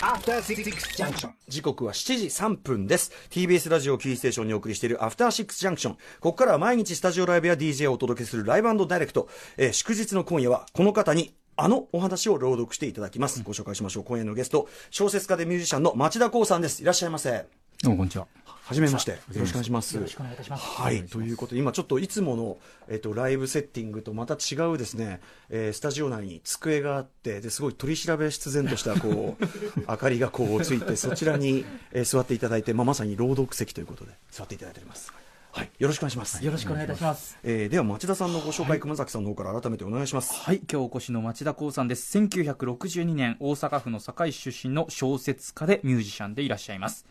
After Six Junction. 時刻は7時3分です。TBS ラジオキーステーションにお送りしているアフターシックスジャンクションここからは毎日スタジオライブや DJ をお届けするライブダイレクト、えー祝日の今夜はこの方にあのお話を朗読していただきます、ご紹介しましょう。今夜のゲスト小説家でミュージシャンの町田光さんです。いらっしゃいませどうもこんにちは。はじめまして。よろしくお願いします。よろしくお願いいたします。はい。ということで今ちょっといつもの、えっと、ライブセッティングとまた違うですね、えースタジオ内に机があってですごい取り調べ必然としたこう 明かりがこうついてそちらに、えー座っていただいて、まあ、まさに朗読席ということで座っていただいております。はい。よろしくお願いします、よろしくお願いいたします。えーでは町田さんのご紹介、熊崎さんの方から改めてお願いします。はい、今日お越しの町田光さんです。1962年、大阪府の堺市出身の小説家でミュージシャンでいらっしゃいます。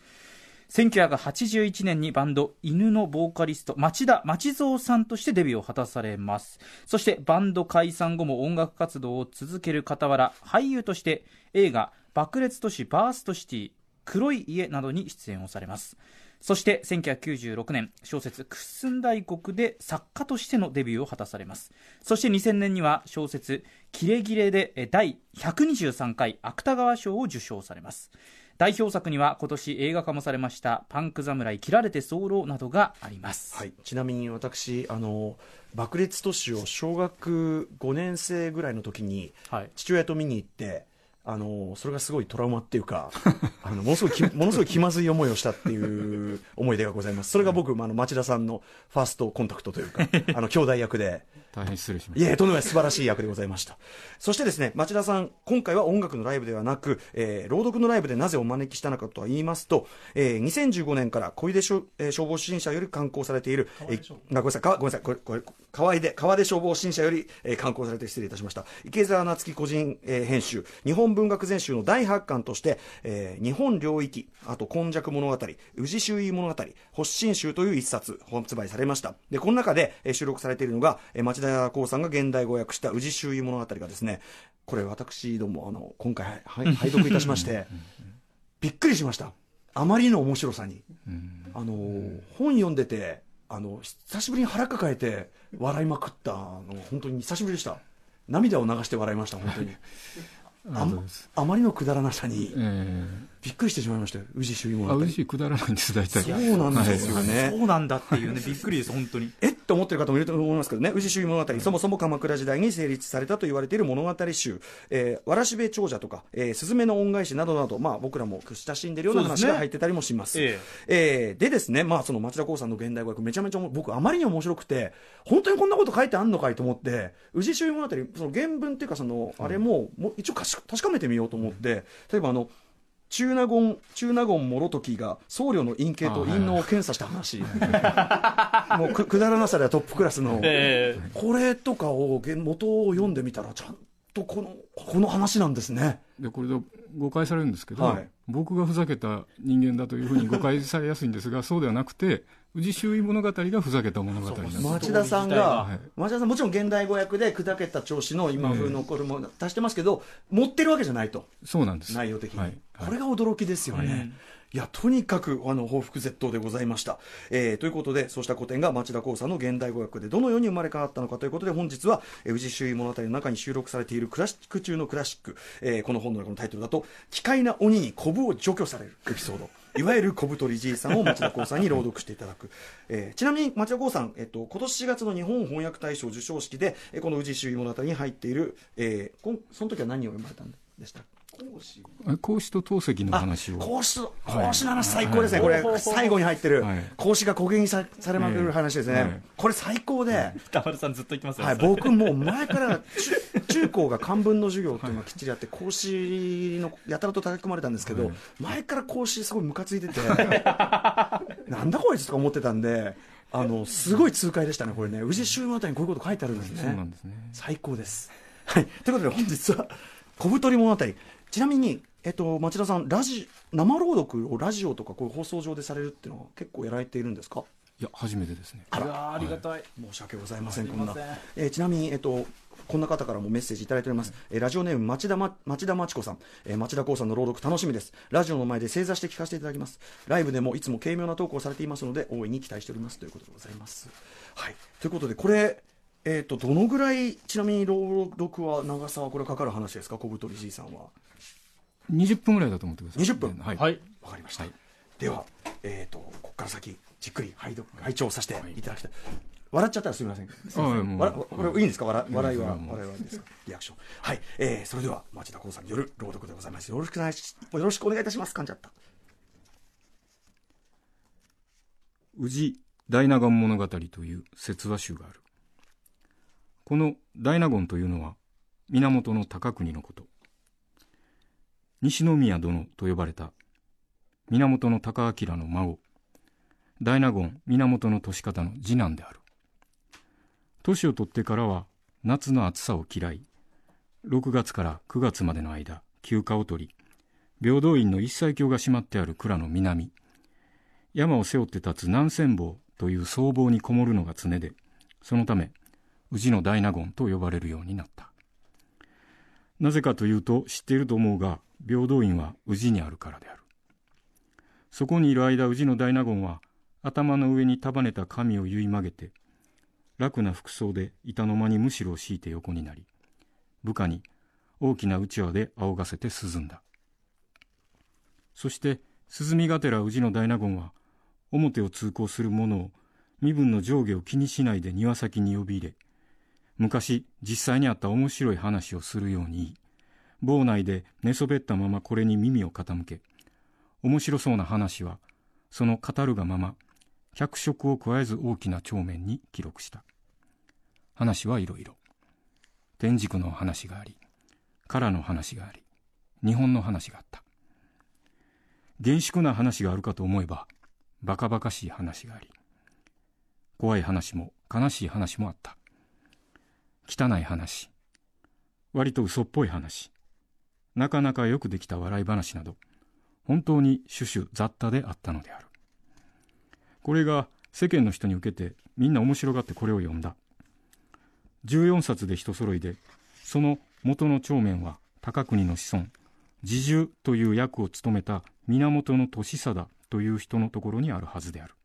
1981年にバンド犬のボーカリスト町田町蔵さんとしてデビューを果たされます。そしてバンド解散後も音楽活動を続ける傍ら俳優として映画「爆裂都市バーストシティ黒い家」などに出演をされます。そして1996年小説「クッスン大国」で作家としてのデビューを果たされます。そして2000年には小説「キレギレ」で第123回芥川賞を受賞されます。代表作には今年映画化もされました「パンク侍切られて候」などがあります、はい、ちなみに私あの爆裂都市を小学5年生ぐらいの時にはい。父親と見に行ってあのそれがすごいトラウマっていうか あのものすごいき ものすごい気まずい思いをしたっていう思い出がございますそれが僕、まああの町田さんのファーストコンタクトというか あの兄弟役で大変失礼しました。いえ、とんでもない素晴らしい役でございました。そしてですね、町田さん、今回は音楽のライブではなく、えー朗読のライブでなぜお招きしたのかとは言いますと、えー2015年から小出しょ、えー消防審査より刊行されている、えーあごめんなさい、かごめんなさい、これ、これ、川出、川出消防審査より、えー刊行されて失礼いたしました。池澤夏樹個人、えー編集、日本文学全集の第8巻として、えー日本領域、あと、今昔物語、宇治周囲物語、発信集という一冊、発売されました。で、この中で、えー収録されているのが、えー町田光さんが現代語訳した宇治周囲物語がですね、これ私ども、あの、今回、はい、拝読いたしまして、びっくりしました。あまりの面白さに。あの、本読んでて、あの、久しぶりに腹抱えて笑いまくったの、本当に久しぶりでした。涙を流して笑いました、本当に。あまあまりのくだらなさにえびっくりしてしまいましたよ、宇治周囲ー、物語。あ嬉しいくだらないんです大体。そうなんですよね。そうなんだっていうねびっくりです本当にえっ？と思ってる方もいると思いますけどね、宇治周囲物語、そもそも鎌倉時代に成立されたと言われている物語集、えー、わらしべ長者とか、えー、すずめの恩返しなどなど、まあ、僕らも親しんでるような話が入ってたりもします。ええーでですね、まあ、その町田光さんの現代語訳、めちゃめちゃ僕、あまりに面白くて、本当にこんなこと書いてあんのかいと思って、宇治周囲物語、その原文っていうか、その、あれも、もう一応確かめてみようと思って、例えばあの、中納言、中納言諸時が僧侶の陰形と陰能を検査した話。もうくくだらなさではトップクラスの。えこれとかを原元を読んでみたらちゃんとこのこの話なんですねでこれで誤解されるんですけど、はい僕がふざけた人間だというふうに誤解されやすいんですがそうではなくて宇治周囲物語がふざけた物語なんです。町田さんががはい。町田さんもちろん現代語訳で砕けた調子の今風のこれも足してますけど持ってるわけじゃないと。そうなんです。内容的に、はい。これが驚きですよね、い。やとにかくあの報復絶倒でございました、えーということでそうした古典が町田光さんの現代語訳でどのように生まれ変わったのかということで本日は「えー宇治周囲物語」の中に収録されているクラシック中のクラシック、えーこの本の中のタイトルだと「奇怪な鬼にコブを除去されるエピソード」いわゆる小太りじいさんを町田光さんに朗読していただく、えーちなみに町田光さん、えっと、今年4月の日本翻訳大賞授賞式で、えーこの宇治周囲物語に入っている、えーこんその時は何を読まれたんでしたえ孔子と透析の話を。孔子孔子の話最高ですね、これ。最後に入ってる、はい。孔子が攻撃さされまくる話ですね、はい。これ最高で、田丸さんずっと言ってますい、僕もう前から中中高が漢文の授業っていうのがきっちりあって孔子のやたらと叩き込まれたんですけど、前から孔子すごいムカついててなんだこいつとか思ってたんであのすごい痛快でしたねこれね。宇治周物語にこういうこと書いてあるんですね。そうなんですね。最高です。はい、ということで本日は小太り物語ちなみに、えっと、町田さんラジ生朗読をラジオとかこういう放送上でされるっていうのは結構やられているんですか？いや初めてですね。あら。いやーありがたい、申し訳ございませんこんな。えーちなみに、えっとこんな方からもメッセージいただいております、えーラジオネーム町田,、ま、町田真知子さん、えー町田光さんの朗読楽しみです。ラジオの前で正座して聞かせていただきます。ライブでもいつも軽妙なトークをされていますので大いに期待しておりますということでございます。はい。ということでこれえー、とどのぐらいちなみに朗読は長さはこれかかる話ですか？小太りじいさんは20分ぐらいだと思ってください。20分？はい。はい。わかりました、はいでは、えー、とここから先じっくり拝読拝聴させてい。ただきたい、笑っちゃったらすみません。あもう。わこれいいんですか？笑笑いは笑いはですか？リアクション。はい、えー、それでは町田光さんによる朗読でございます。よろしくお願いしよろしくお願いいたします。噛んじゃった。宇治大納言物語という説話集がある。この大納言というのは源高国のこと。西宮殿と呼ばれた源高明の孫、大納言源利方の次男である。年を取ってからは夏の暑さを嫌い、6月から9月までの間、休暇を取り、平等院の一切経が閉まってある蔵の南、山を背負って立つ南千坊という僧帽にこもるのが常で、そのため、宇治の大納言と呼ばれるようになった。なぜかというと知っていると思うが、平等院は宇治にあるからである。そこにいる間、宇治の大納言は、頭の上に束ねた髪を結い曲げて、楽な服装で板の間にむしろを敷いて横になり、部下に大きなうちわで仰がせて涼んだ。そして、涼みがてら宇治の大納言は、表を通行する者を身分の上下を気にしないで庭先に呼び入れ、昔実際にあった面白い話をするように言い、房内で寝そべったままこれに耳を傾け、面白そうな話は、その語るがまま、脚色を加えず大きな帳面に記録した。話はいろいろ。天竺の話があり、唐の話があり、日本の話があった。厳粛な話があるかと思えば、バカバカしい話があり、怖い話も悲しい話もあった。汚い話、割と嘘っぽい話、なかなかよくできた笑い話など、本当に種々雑多であったのである。これが世間の人に受けてみんな面白がってこれを読んだ。14冊で一揃いで、その元の帳面は高国の子孫、侍従という役を務めた源利貞という人のところにあるはずである。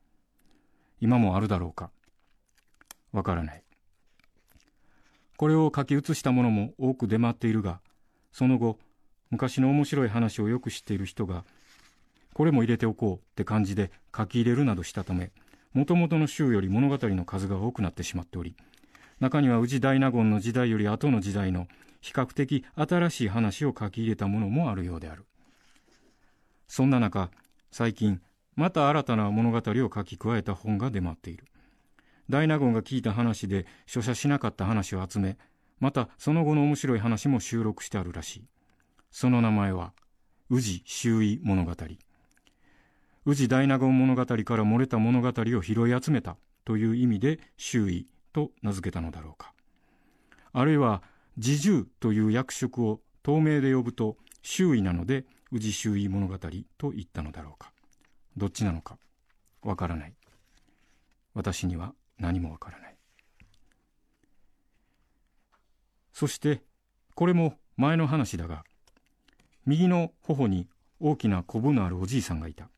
今もあるだろうか。わからない。これを書き写したものも多く出回っているが、その後、昔の面白い話をよく知っている人が、これも入れておこうって感じで書き入れるなどしたため、もともとの週より物語の数が多くなってしまっており、中には宇治大納言の時代より後の時代の比較的新しい話を書き入れたものもあるようである。そんな中、最近、また新たな物語を書き加えた本が出回っている。大納言が聞いた話で書写しなかった話を集め、またその後の面白い話も収録してあるらしい。その名前は、宇治周囲物語。宇治大納言物語から漏れた物語を拾い集めたという意味で周囲と名付けたのだろうか。あるいは、侍従という役職を透明で呼ぶと周囲なので宇治周囲物語と言ったのだろうか。どっちなのか、わからない。私には何もわからない。そして、これも前の話だが、右の頬に大きなコブのあるおじいさんがいた。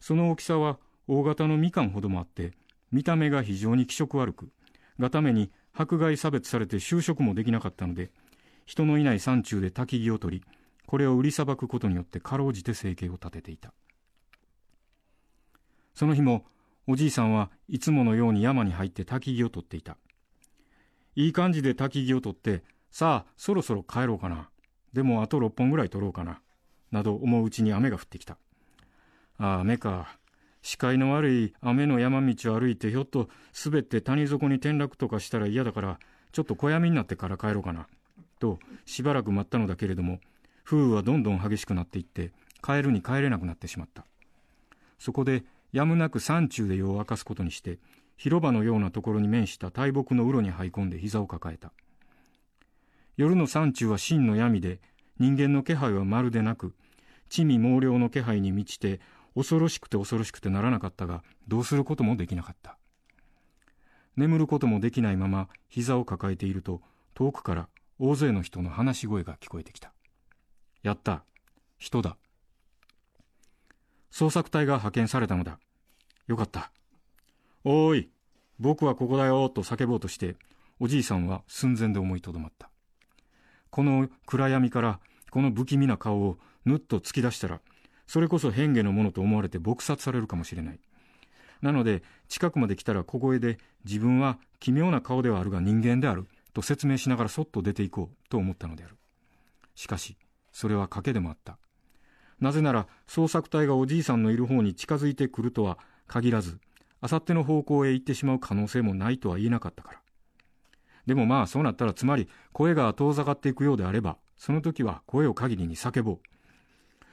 その大きさは大型のみかんほどもあって、見た目が非常に気色悪く、がために迫害差別されて就職もできなかったので、人のいない山中で焚き木を取り、これを売りさばくことによってかろうじて生計を立てていた。その日も、おじいさんはいつものように山に入って焚き木を取っていた。いい感じで焚き木を取って、さあ、そろそろ帰ろうかな。でもあと6本ぐらい取ろうかな。など思ううちに雨が降ってきた。ああ、雨か。視界の悪い雨の山道を歩いてひょっと滑って谷底に転落とかしたら嫌だから、ちょっと小闇になってから帰ろうかな。と、しばらく待ったのだけれども、風雨はどんどん激しくなっていって、帰るに帰れなくなってしまった。そこで、やむなく山中で夜を明かすことにして、広場のようなところに面した大木のうろに這い込んで膝を抱えた。夜の山中は真の闇で、人間の気配はまるでなく、地味猛量の気配に満ちて、恐ろしくて恐ろしくてならなかったが、どうすることもできなかった。眠ることもできないまま膝を抱えていると、遠くから大勢の人の話し声が聞こえてきた。やった。人だ。捜索隊が派遣されたのだ。よかった。おーい、僕はここだよ、と叫ぼうとして、おじいさんは寸前で思いとどまった。この暗闇からこの不気味な顔をぬっと突き出したら、それこそ変化のものと思われて撲殺されるかもしれない。なので、近くまで来たら小声で、自分は奇妙な顔ではあるが人間である、と説明しながらそっと出ていこう、と思ったのである。しかし、それは賭けでもあった。なぜなら、捜索隊がおじいさんのいる方に近づいてくるとは限らず、あさっての方向へ行ってしまう可能性もないとは言えなかったから。でもまあそうなったらつまり声が遠ざかっていくようであれば、その時は声を限りに叫ぼう。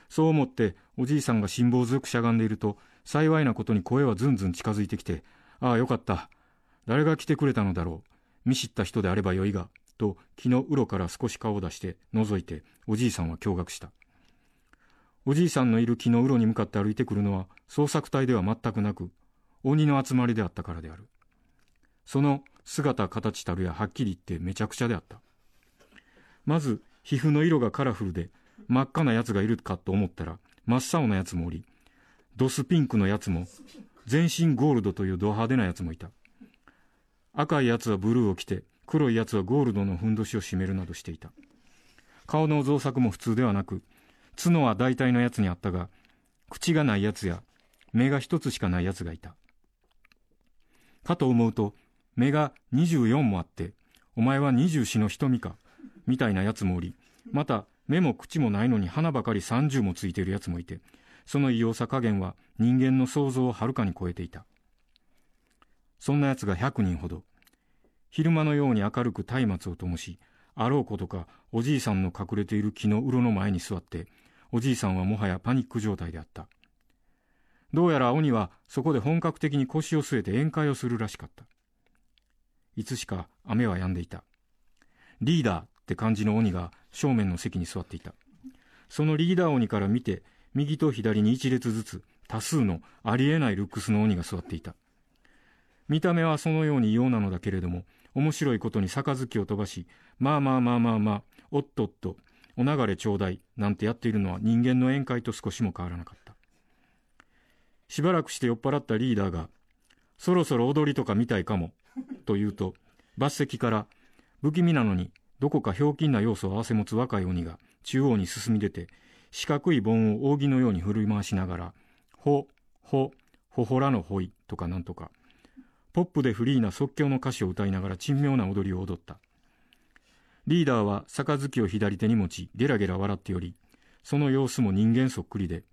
そう思っておじいさんが辛抱強くしゃがんでいると、幸いなことに声はずんずん近づいてきて、ああよかった。誰が来てくれたのだろう。見知った人であればよいが、と木のうろから少し顔を出して覗いて、おじいさんは驚愕した。おじいさんのいる木のうろに向かって歩いてくるのは捜索隊では全くなく、鬼の集まりであったからである。その姿形たるやはっきり言ってめちゃくちゃであった。まず、皮膚の色がカラフルで真っ赤なやつがいるかと思ったら真っ青なやつもおり、ドスピンクのやつも、全身ゴールドというド派手なやつもいた。赤いやつはブルーを着て、黒いやつはゴールドのふんどしを締めるなどしていた。顔の造作も普通ではなく、角は大体のやつにあったが、口がないやつや、目が一つしかないやつがいた。かと思うと、目が24もあって、お前は二十四の瞳か、みたいなやつもおり、また目も口もないのに鼻ばかり30もついているやつもいて、その異様さ加減は人間の想像をはるかに超えていた。そんな奴が100人ほど。昼間のように明るく松明を灯し、あろうことかおじいさんの隠れている木のうろの前に座って、おじいさんはもはやパニック状態であった。どうやら鬼はそこで本格的に腰を据えて宴会をするらしかった。いつしか雨は止んでいた。リーダーって感じの鬼が正面の席に座っていた。そのリーダー鬼から見て、右と左に一列ずつ多数のありえないルックスの鬼が座っていた。見た目はそのように異様なのだけれども、面白いことに杯を飛ばし、まあまあまあまあまあ、おっとっと、お流れちょうだい、なんてやっているのは人間の宴会と少しも変わらなかった。しばらくして酔っ払ったリーダーが、そろそろ踊りとか見たいかも、と言うと、抜席から、不気味なのに、どこかひょうきんな要素を合わせ持つ若い鬼が、中央に進み出て、四角い盆を扇のように振り回しながら、ほ、ほ、ほほらのほいとかなんとか、ポップでフリーな即興の歌詞を歌いながら珍妙な踊りを踊った。リーダーは杯を左手に持ち、ゲラゲラ笑っており、その様子も人間そっくりで、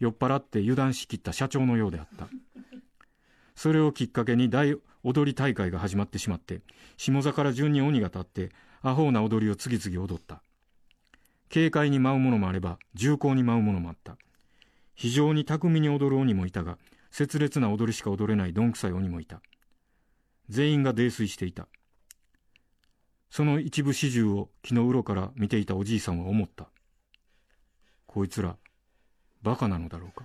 酔っ払って油断しきった社長のようであった。それをきっかけに大踊り大会が始まってしまって、下座から順に鬼が立って、アホな踊りを次々踊った。軽快に舞うものもあれば、重厚に舞うものもあった。非常に巧みに踊る鬼もいたが、切烈な踊りしか踊れないどんくさい鬼もいた。全員が泥酔していた。その一部始終を木のうろから見ていたおじいさんは思った。こいつら、バカなのだろうか。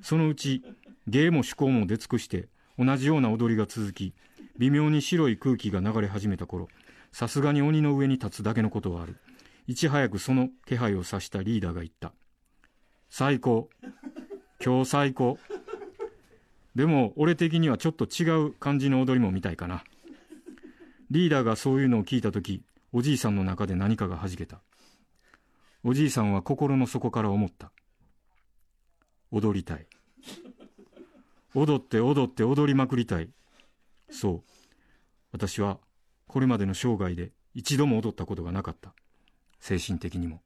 そのうち、芸も趣向も出尽くして、同じような踊りが続き、微妙に白い空気が流れ始めた頃、さすがに鬼の上に立つだけのことはある。いち早くその気配を察したリーダーが言った。最高。今日最高。でも、俺的にはちょっと違う感じの踊りも見たいかな。リーダーがそういうのを聞いたとき、おじいさんの中で何かが弾けた。おじいさんは心の底から思った。踊りたい。踊って踊って踊りまくりたい。そう。私は、これまでの生涯で一度も踊ったことがなかった。精神的にも、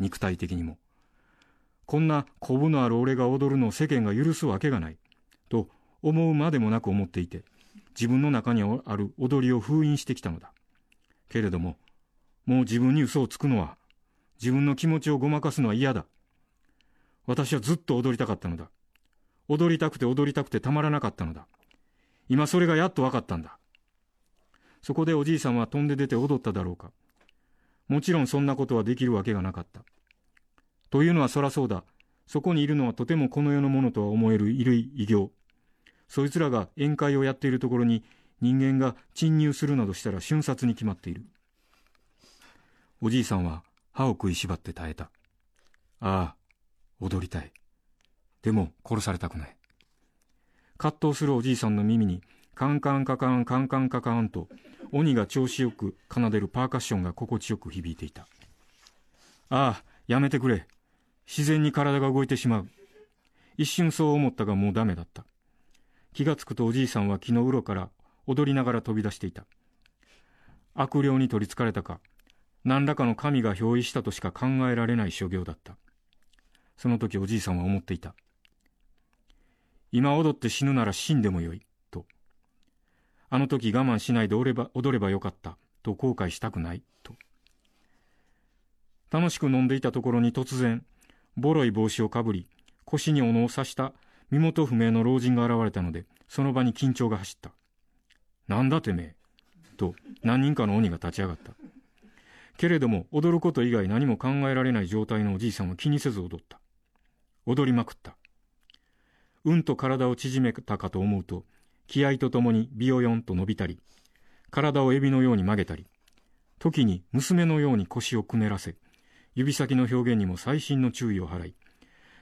肉体的にも。こんなコブのある俺が踊るのを世間が許すわけがない。と思うまでもなく思っていて、自分の中にある踊りを封印してきたのだ。けれども、もう自分に嘘をつくのは、自分の気持ちをごまかすのは嫌だ。私はずっと踊りたかったのだ。踊りたくて踊りたくてたまらなかったのだ。今それがやっと分かったんだ。そこでおじいさんは飛んで出て踊っただろうか。もちろんそんなことはできるわけがなかった。というのはそらそうだ。そこにいるのはとてもこの世のものとは思える衣類異形。そいつらが宴会をやっているところに人間が侵入するなどしたら瞬殺に決まっている。おじいさんは歯を食いしばって耐えた。ああ、踊りたい。でも殺されたくない。葛藤するおじいさんの耳にカンカンカカンカンカンカカンと鬼が調子よく奏でるパーカッションが心地よく響いていた。ああ、やめてくれ。自然に体が動いてしまう。一瞬そう思ったがもうダメだった。気がつくとおじいさんは木のうろから踊りながら飛び出していた。悪霊に取りつかれたか、何らかの神が憑依したとしか考えられない所業だった。その時おじいさんは思っていた。今踊って死ぬなら死んでもよい、と。あの時我慢しないで踊れば踊ればよかった、と後悔したくない、と。楽しく飲んでいたところに突然、ボロい帽子をかぶり、腰に斧を刺した身元不明の老人が現れたので、その場に緊張が走った。なんだてめえ、と何人かの鬼が立ち上がった。けれども、踊ること以外何も考えられない状態のおじいさんは気にせず踊った。踊りまくった。うんと体を縮めたかと思うと、気合とともにビヨヨンと伸びたり、体をエビのように曲げたり、時に娘のように腰をくねらせ、指先の表現にも細心の注意を払い、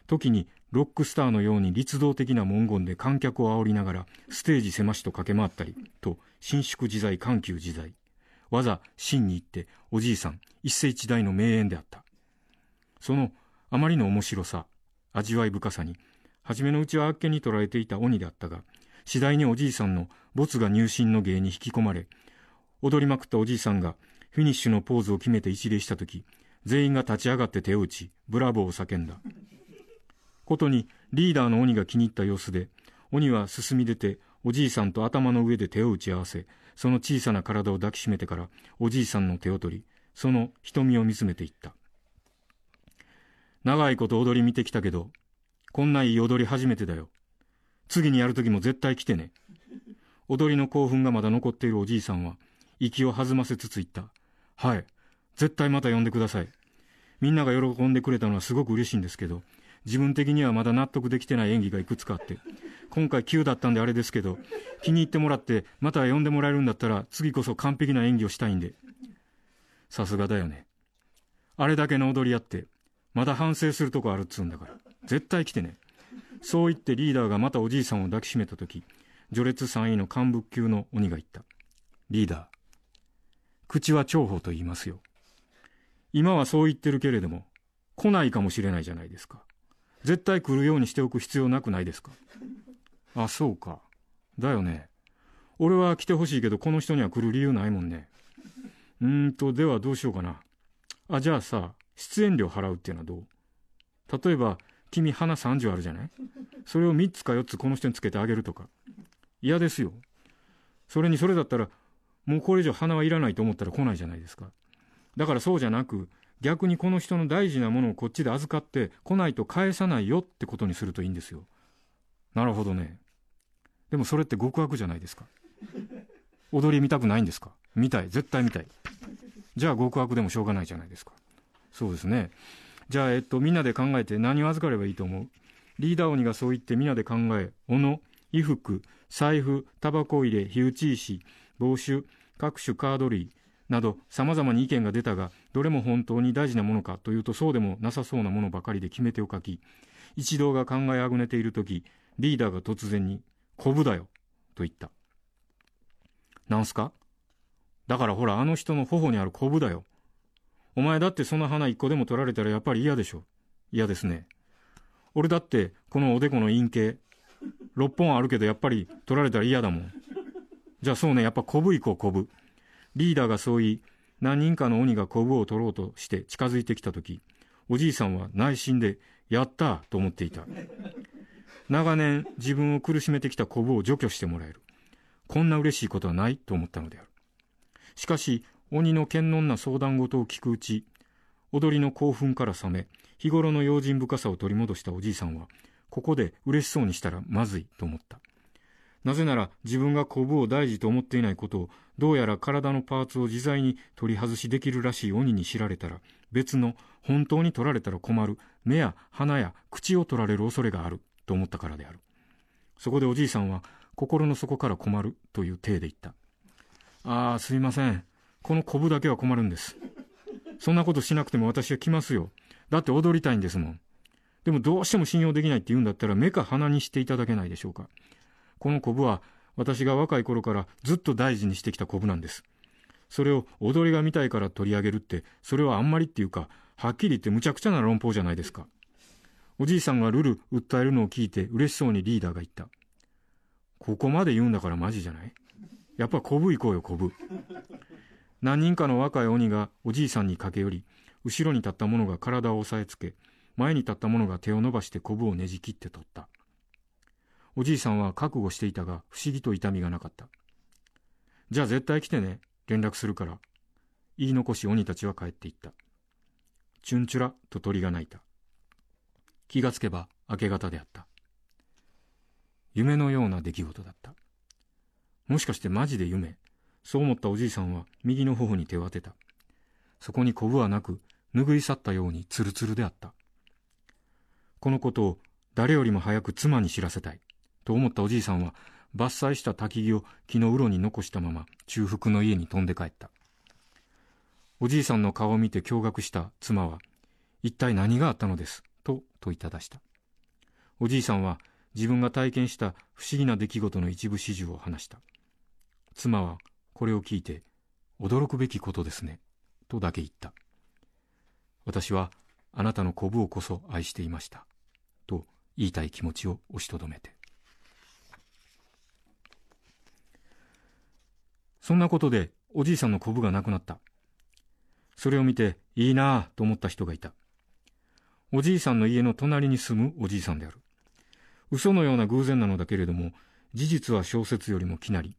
時にロックスターのように律動的な文言で観客を煽りながらステージ狭しと駆け回ったり、と伸縮自在緩急自在。わざ真に行っておじいさん一世一代の名演であった。そのあまりの面白さ、味わい深さに、初めのうちはあっけに取られていた鬼であったが、次第におじいさんの没が入信の芸に引き込まれ、踊りまくったおじいさんがフィニッシュのポーズを決めて一礼したとき、全員が立ち上がって手を打ち、ブラボーを叫んだ。ことにリーダーの鬼が気に入った様子で、鬼は進み出て、おじいさんと頭の上で手を打ち合わせ、その小さな体を抱きしめてから、おじいさんの手を取り、その瞳を見つめていった。長いこと踊り見てきたけど、こんないい踊り初めてだよ。次にやるときも絶対来てね。踊りの興奮がまだ残っているおじいさんは、息を弾ませつつ言った。はい。絶対また呼んでください。みんなが喜んでくれたのはすごく嬉しいんですけど、自分的にはまだ納得できてない演技がいくつかあって、今回急だったんであれですけど、気に入ってもらって、また呼んでもらえるんだったら、次こそ完璧な演技をしたいんで。さすがだよね。あれだけの踊りやって、まだ反省するとこあるっつうんだから、絶対来てね。そう言ってリーダーがまたおじいさんを抱きしめたとき、序列3位の幹部級の鬼が言った。リーダー、口は重宝と言いますよ。今はそう言ってるけれども、来ないかもしれないじゃないですか。絶対来るようにしておく必要なくないですか？あ、そうか。だよね。俺は来てほしいけど、この人には来る理由ないもんね。うーんと、ではどうしようかな。あ、じゃあさ、出演料払うっていうのはどう？例えば、君花30あるじゃない？それを3つか4つこの人につけてあげるとか。嫌ですよ。それにそれだったら、もうこれ以上花はいらないと思ったら来ないじゃないですか。だからそうじゃなく、逆にこの人の大事なものをこっちで預かって来ないと返さないよってことにするといいんですよ。なるほどね。でもそれって極悪じゃないですか。踊り見たくないんですか？見たい。絶対見たい。じゃあ極悪でもしょうがないじゃないですか。そうですね。じゃあ、えっと、みんなで考えて何を預かればいいと思う？リーダー鬼がそう言ってみんなで考え、斧、衣服、財布、タバコ入れ、火打ち石、帽子、各種カード類など様々に意見が出たが、どれも本当に大事なものかというとそうでもなさそうなものばかりで決め手を書き、一同が考えあぐねているとき、リーダーが突然に、こぶだよ、と言った。なんすか？だからほら、あの人の頬にあるこぶだよ。お前だってその花一個でも取られたらやっぱり嫌でしょ。嫌ですね。俺だってこのおでこの陰茎、6本あるけどやっぱり取られたら嫌だもん。じゃあそうね、やっぱこぶ行こう、こぶ。リーダーがそう言い、何人かの鬼がこぶを取ろうとして近づいてきたとき、おじいさんは内心で、やったと思っていた。長年自分を苦しめてきたこぶを除去してもらえる。こんな嬉しいことはないと思ったのである。しかし、鬼の堅能な相談事を聞くうち、踊りの興奮から覚め、日頃の用心深さを取り戻したおじいさんは、ここで嬉しそうにしたらまずいと思った。なぜなら自分がコブを大事と思っていないことを、どうやら体のパーツを自在に取り外しできるらしい鬼に知られたら、別の本当に取られたら困る目や鼻や口を取られる恐れがあると思ったからである。そこでおじいさんは心の底から困るという体で言った。ああ、すいません。このコブだけは困るんです。そんなことしなくても私は来ますよ。だって踊りたいんですもん。でもどうしても信用できないって言うんだったら目か鼻にしていただけないでしょうか。このコブは私が若い頃からずっと大事にしてきたコブなんです。それを踊りが見たいから取り上げるって、それはあんまりっていうか、はっきり言ってむちゃくちゃな論法じゃないですか。おじいさんがルル訴えるのを聞いて嬉しそうにリーダーが言った。ここまで言うんだからマジじゃない？やっぱコブ行こうよ、コブ。何人かの若い鬼がおじいさんに駆け寄り、後ろに立った者が体を押さえつけ、前に立った者が手を伸ばしてコブをねじ切って取った。おじいさんは覚悟していたが、不思議と痛みがなかった。じゃあ絶対来てね、連絡するから。言い残し鬼たちは帰っていった。チュンチュラと鳥が鳴いた。気がつけば明け方であった。夢のような出来事だった。もしかしてマジで夢？そう思ったおじいさんは右の頬に手を当てた。そこにコブはなく、拭い去ったようにツルツルであった。このことを誰よりも早く妻に知らせたい。と思ったおじいさんは、伐採した焚き木を木の洞に残したまま中腹の家に飛んで帰った。おじいさんの顔を見て驚愕した妻は、一体何があったのです？と問いただした。おじいさんは自分が体験した不思議な出来事の一部始終を話した。妻はこれを聞いて、驚くべきことですね、とだけ言った。私はあなたのコブをこそ愛していました、と言いたい気持ちを押しとどめて。そんなことでおじいさんのコブがなくなった。それを見ていいなぁと思った人がいた。おじいさんの家の隣に住むおじいさんである。嘘のような偶然なのだけれども、事実は小説よりもきなり、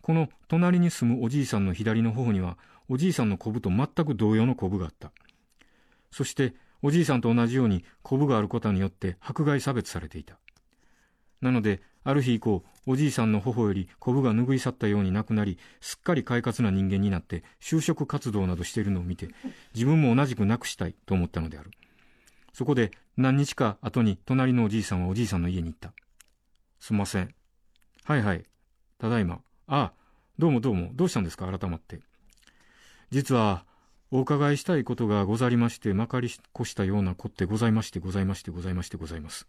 この隣に住むおじいさんの左の方には、おじいさんのコブと全く同様のコブがあった。そして、おじいさんと同じようにコブがあることによって迫害差別されていた。なので、ある日以降、おじいさんの頬よりコブが拭い去ったようになくなり、すっかり快活な人間になって、就職活動などしているのを見て、自分も同じくなくしたいと思ったのである。そこで、何日か後に隣のおじいさんはおじいさんの家に行った。すんません。はいはい。ただいま。ああ、どうもどうも。どうしたんですか？改まって。実は、お伺いしたいことがござりまして、まかり越したようなこってございまして、ございまして、ございまして、ございます。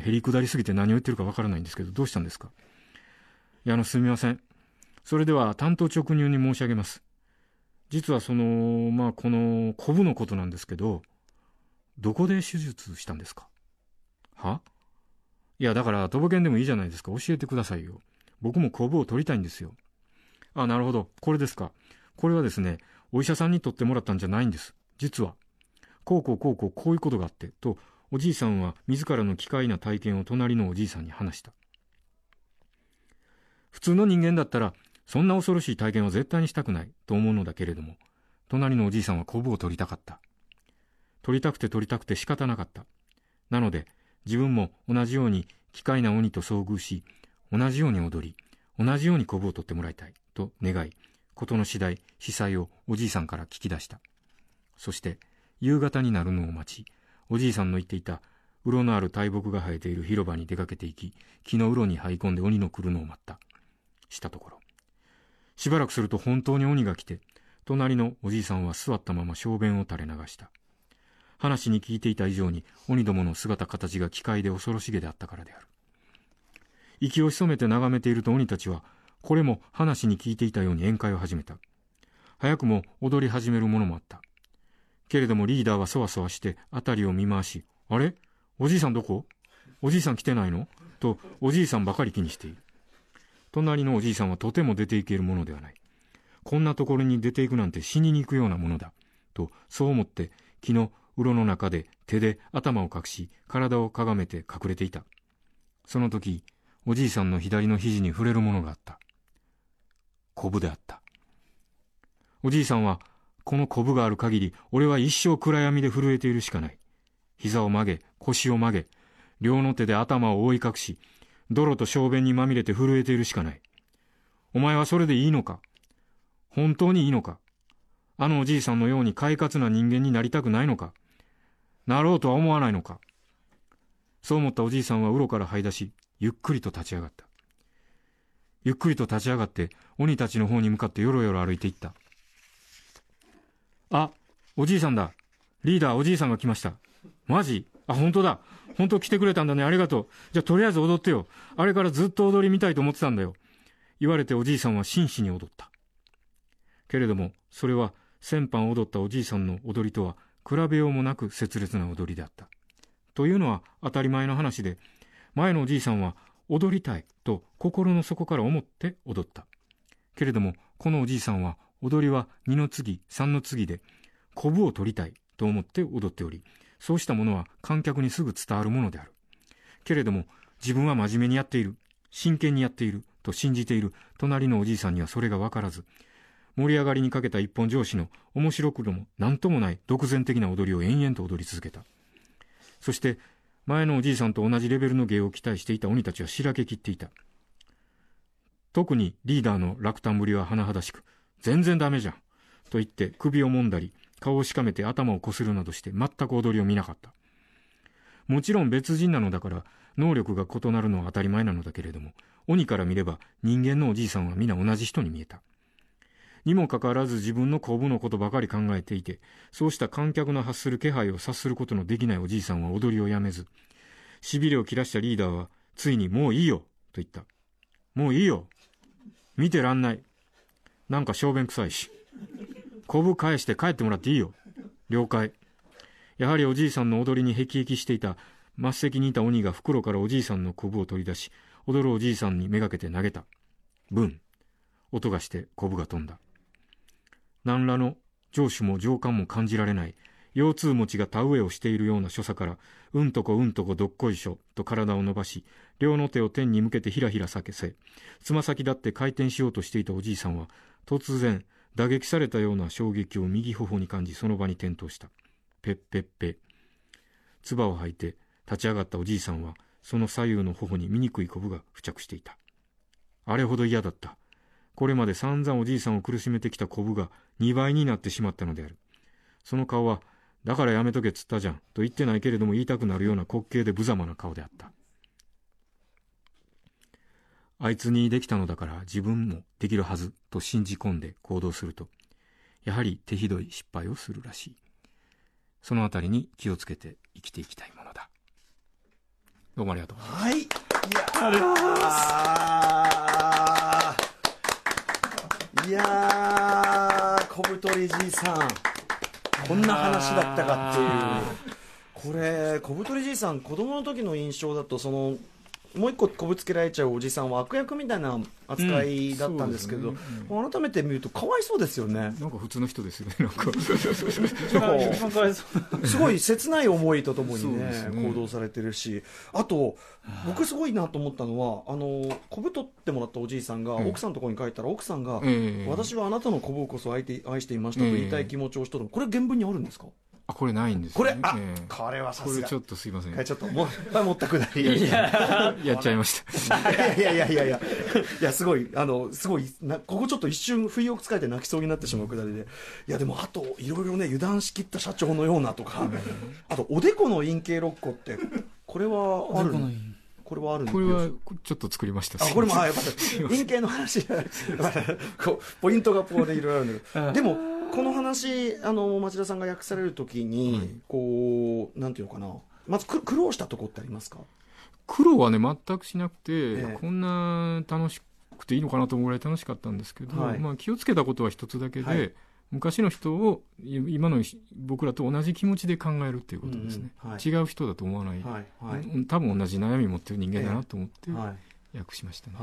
へりくだりすぎて何を言ってるかわからないんですけど、どうしたんですか？いや、あの、すみません。それでは、担当直入に申し上げます。実はその、まあ、この、コブのことなんですけど、どこで手術したんですか？は？いや、だから、とぼけんでもいいじゃないですか。教えてくださいよ。僕もコブを取りたいんですよ。あ、なるほど。これですか。これはですね、お医者さんに取ってもらったんじゃないんです。実は。こうこうこうこう、こういうことがあって、と、おじいさんは自らの奇怪な体験を隣のおじいさんに話した。普通の人間だったら、そんな恐ろしい体験は絶対にしたくないと思うのだけれども、隣のおじいさんはコブを取りたかった。取りたくて取りたくて仕方なかった。なので、自分も同じように奇怪な鬼と遭遇し、同じように踊り、同じようにコブを取ってもらいたいと願い、事の次第、司祭をおじいさんから聞き出した。そして、夕方になるのを待ち、おじいさんの言っていた、鱗のある大木が生えている広場に出かけていき、木の鱗に這い込んで鬼の来るのを待った。したところ。しばらくすると本当に鬼が来て、隣のおじいさんは座ったまま小便を垂れ流した。話に聞いていた以上に鬼どもの姿形が奇怪で恐ろしげであったからである。息を潜めて眺めていると鬼たちは、これも話に聞いていたように宴会を始めた。早くも踊り始めるものもあった。けれどもリーダーはそわそわして辺りを見回し、あれ？おじいさんどこ？おじいさん来てないの？と、おじいさんばかり気にしている。隣のおじいさんはとても出ていけるものではない。こんなところに出ていくなんて死にに行くようなものだ。と、そう思って木の鱗の中で手で頭を隠し、体をかがめて隠れていた。その時、おじいさんの左の肘に触れるものがあった。コブであった。おじいさんはこのコブがある限り、俺は一生暗闇で震えているしかない。膝を曲げ、腰を曲げ、両の手で頭を覆い隠し、泥と小便にまみれて震えているしかない。お前はそれでいいのか？本当にいいのか？あのおじいさんのように快活な人間になりたくないのか？なろうとは思わないのか？そう思ったおじいさんはろから這い出し、ゆっくりと立ち上がった。ゆっくりと立ち上がって、鬼たちの方に向かってよろよろ歩いていった。あ、おじいさんだ。リーダー、おじいさんが来ました。マジ？あ、本当だ。本当来てくれたんだね。ありがとう。じゃあ、とりあえず踊ってよ。あれからずっと踊り見たいと思ってたんだよ。言われておじいさんは真摯に踊った。けれども、それは先般踊ったおじいさんの踊りとは比べようもなく切烈な踊りであった。というのは当たり前の話で、前のおじいさんは踊りたいと心の底から思って踊った。けれども、このおじいさんは踊りは二の次、三の次で、コブを取りたいと思って踊っており、そうしたものは観客にすぐ伝わるものである。けれども、自分は真面目にやっている、真剣にやっていると信じている隣のおじいさんにはそれがわからず、盛り上がりにかけた一本上司の面白くも何ともない独善的な踊りを延々と踊り続けた。そして、前のおじいさんと同じレベルの芸を期待していた鬼たちはしらけきっていた。特にリーダーの落胆ぶりは甚だしく、全然ダメじゃん。と言って首を揉んだり、顔をしかめて頭をこするなどして全く踊りを見なかった。もちろん別人なのだから能力が異なるのは当たり前なのだけれども、鬼から見れば人間のおじいさんは皆同じ人に見えた。にもかかわらず自分の後部のことばかり考えていて、そうした観客の発する気配を察することのできないおじいさんは踊りをやめず、痺れを切らしたリーダーは、ついにもういいよ、と言った。もういいよ。見てらんない。なんか小便臭いし。こぶ返して帰ってもらっていいよ。了解。やはりおじいさんの踊りに辟易していた末席にいた鬼が袋からおじいさんのこぶを取り出し、踊るおじいさんにめがけて投げた。ブン。音がしてこぶが飛んだ。何らの上手も上官も感じられない、腰痛持ちが田植えをしているような所作から、うんとこうんとこどっこいしょ、と体を伸ばし、両の手を天に向けてひらひら避けせ、つま先だって回転しようとしていたおじいさんは、突然、打撃されたような衝撃を右頬に感じ、その場に転倒した。ぺっぺっぺ。唾を吐いて、立ち上がったおじいさんは、その左右の頬に醜いコブが付着していた。あれほど嫌だった。これまで散々おじいさんを苦しめてきたコブが2倍になってしまったのである。その顔は、だからやめとけっつったじゃん、と言ってないけれども言いたくなるような滑稽で無様な顔であった。あいつにできたのだから自分もできるはずと信じ込んで行動すると、やはり手ひどい失敗をするらしい。そのあたりに気をつけて生きていきたいものだ。どうもありがとう。はい。いや、ありがとうございます。いやー、小太りじいさん、こんな話だったかっていう。これ、小太りじいさん、子供の時の印象だと、その、もう一個こぶつけられちゃうおじさんは悪役みたいな扱いだったんですけど、うんね。うん、改めて見るとかわいそうですよね。なんか普通の人ですよねなんか。すごい切ない思いとともにね、ね、行動されてるしあと僕すごいなと思ったのはあの小太ってもらったおじいさんが奥さんのところに帰ったら奥さんが、私はあなたの小ぶこそ愛愛していましたと言いたい気持ちをしとるこれ原文にあるんですか？あこれないんです、ね、これ？あ、えー、これはさすが。これちょっとすいません。ちょっともうもったくなりやや。っちゃいました。いやいやいやいやいや。いやすごいあのすごいなここちょっと一瞬不意をつかれて泣きそうになってしまうくだりで。いやでもあといろいろね油断しきった社長のようなとか。あとおでこの陰茎6個ってこれはあるこれはあるこれはちょっと作りました。あこれもあやっぱ陰茎の話。ポイントがこうでいろいろあるんだけど。でもこの話あの町田さんが訳されるときに、はい、こうなんていうのかな。まず苦労したとこってありますか？苦労はね全くしなくて、ええ、こんな楽しくていいのかなと思うぐらい楽しかったんですけど、はい、まあ、気をつけたことは一つだけで、はい、昔の人を今の僕らと同じ気持ちで考えるっていうことですね、うんはい、違う人だと思わない、はい。多分同じ悩み持ってる人間だなと思って訳しましたね、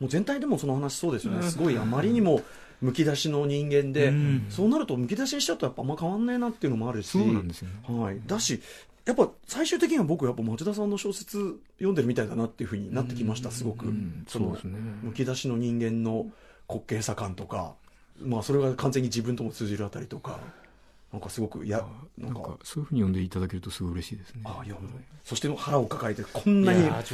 もう全体でもその話そうですよね、すごいあまりにもむき出しの人間で、うん、そうなるとむき出しにしちゃうとやっぱあんま変わんないなっていうのもあるし。そうなんですよ、ね、はい、だしやっぱ最終的には僕やっぱ町田さんの小説読んでるみたいだなっていうふうになってきましたすごく、そのむき出しの人間の滑稽さ感とかまあそれが完全に自分とも通じるあたりとかなんかすごくやなんかそういうふうに読んでいただけるとすごい嬉しいですね。あ読むそして腹を抱えてこんなに笑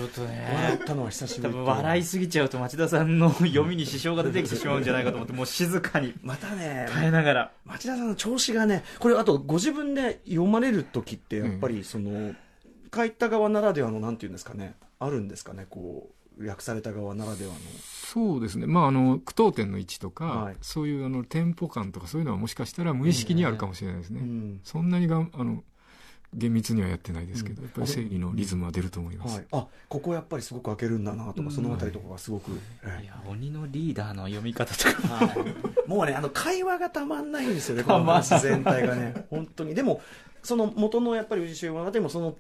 ったのは久しぶり多分笑いすぎちゃうと町田さんの読みに支障が出てきてしまうんじゃないかと思ってもう静かに。またね耐えながら。町田さんの調子がねこれあとご自分で読まれる時ってやっぱりその、うん、書いた側ならではのなんていうんですかねあるんですかねこう訳された側ならではの。そうですね。まああの句読点の位置とか、はい、そういうあのテンポ感とかそういうのはもしかしたら無意識にあるかもしれないですね、うん、そんなにがあの厳密にはやってないですけど、やっぱり生理のリズムは出ると思います、はい、あここやっぱりすごく開けるんだなとか、そのあたりとかがすごく、はい、いや鬼のリーダーの読み方とか、はい、もうねあの会話がたまんないんですよね この話全体がね。本当に。でもその元のやっぱり宇治集物語もそのこ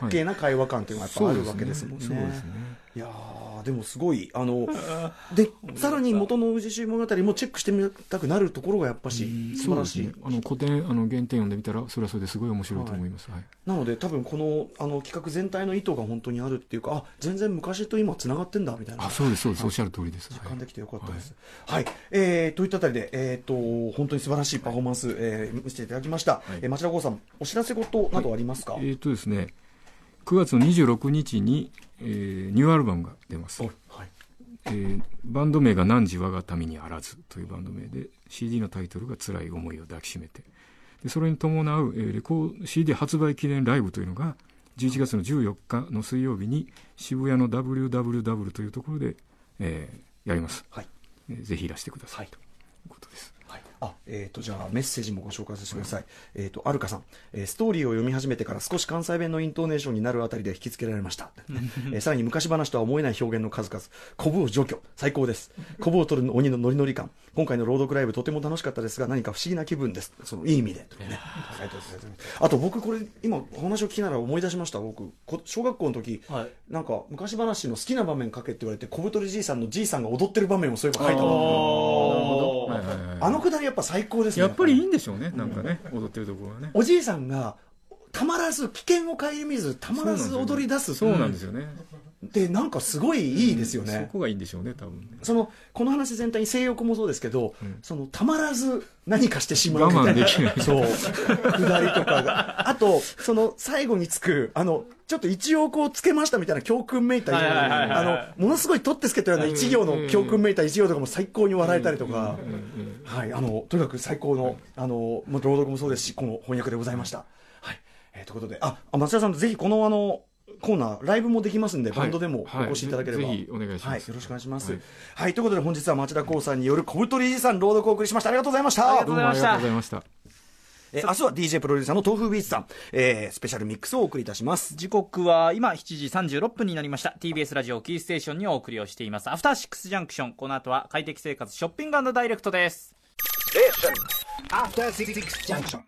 滑稽な会話感というのがやっぱあるわけですもんね。そうですねいやーでもすごいあの でさらに元の宇治集物語もチェックしてみたくなるところがやっぱし素晴らしい、ね。あの古典あの原点読んでみたらそれはそれです。ごい面白いと思います、はい。なので多分このあの企画全体の意図が本当にあるっていうかあ全然昔と今つながってんだみたいなあそうですそうです。おっしゃる通りです、はい。実感できてよかったです。はい、えー、といったあたりで、えー、と本当に素晴らしいパフォーマンス、えー見せていただきました。えー町田剛さん、お知らせ事などありますか？えーとですね9月の26日に、えーニューアルバムが出ます、はい、えーバンド名が「汝我が民にあらず」というバンド名で CD のタイトルが「辛い思いを抱きしめて」でそれに伴う、えーレコー CD 発売記念ライブというのが11月の14日の水曜日に渋谷の WWW というところで、えーやります、はい。えーぜひいらしてください、はいということですはい、あ、えっ、と、じゃあ、メッセージもご紹介させてください。えっ、と、アルカさん、えーストーリーを読み始めてから少し関西弁のイントネーションになるあたりで引きつけられました。えーさらに昔話とは思えない表現の数々、コブを除去、最高です。コブを取る鬼のノリノリ感。今回の朗読ライブとても楽しかったですが、何か不思議な気分です。その、いい意味で。とねあと僕、これ、今、お話を聞きながら思い出しました。僕、こ小学校の時、はいなんか、昔話の好きな場面書けって言われて、小太りじいさんのじいさんが踊ってる場面をそういえば書いたの。はいはあのくだりやっぱ最高ですね。やっぱりいいんでしょうねなんかね踊ってるところがね。おじいさんがたまらず危険を顧みずたまらず踊り出すそうなんですよねでなんかすごいいいですよそね、こがいいんでしょうね多分ね。そのこの話全体に性欲もそうですけど、ん。そのたまらず何かしてしまうみたいな。そう。くだりとかが。あとその最後につくあのちょっと一応こうつけましたみたいな教訓めいたはいはいはいはいあのものすごい取ってつけたような一行の教訓めいた一行とかも最高に笑えたりとか、はい、あのとにかく最高のあのもう朗読もそうですしこの翻訳でございました。はい。えーということでああ松田さんぜひこのあのコーナーライブもできますんで、バンドでもお越しいただければ、はいぜひお願いします。はい、よろしくお願いします。ははい。い、ということで本日は町田光さんによる小太りじさん朗読をお送りしました。ありがとうございました。ありがとうございました。どうもありがとうございました。えー明日は DJ プロデューサーの豆腐ビーツさん、えースペシャルミックスをお送りいたします。時刻は今7時36分になりました。TBS ラジオキーステーションにお送りをしています。アフターシックスジャンクション。この後は快適生活ショッピングダイレクトです。After Six Junction.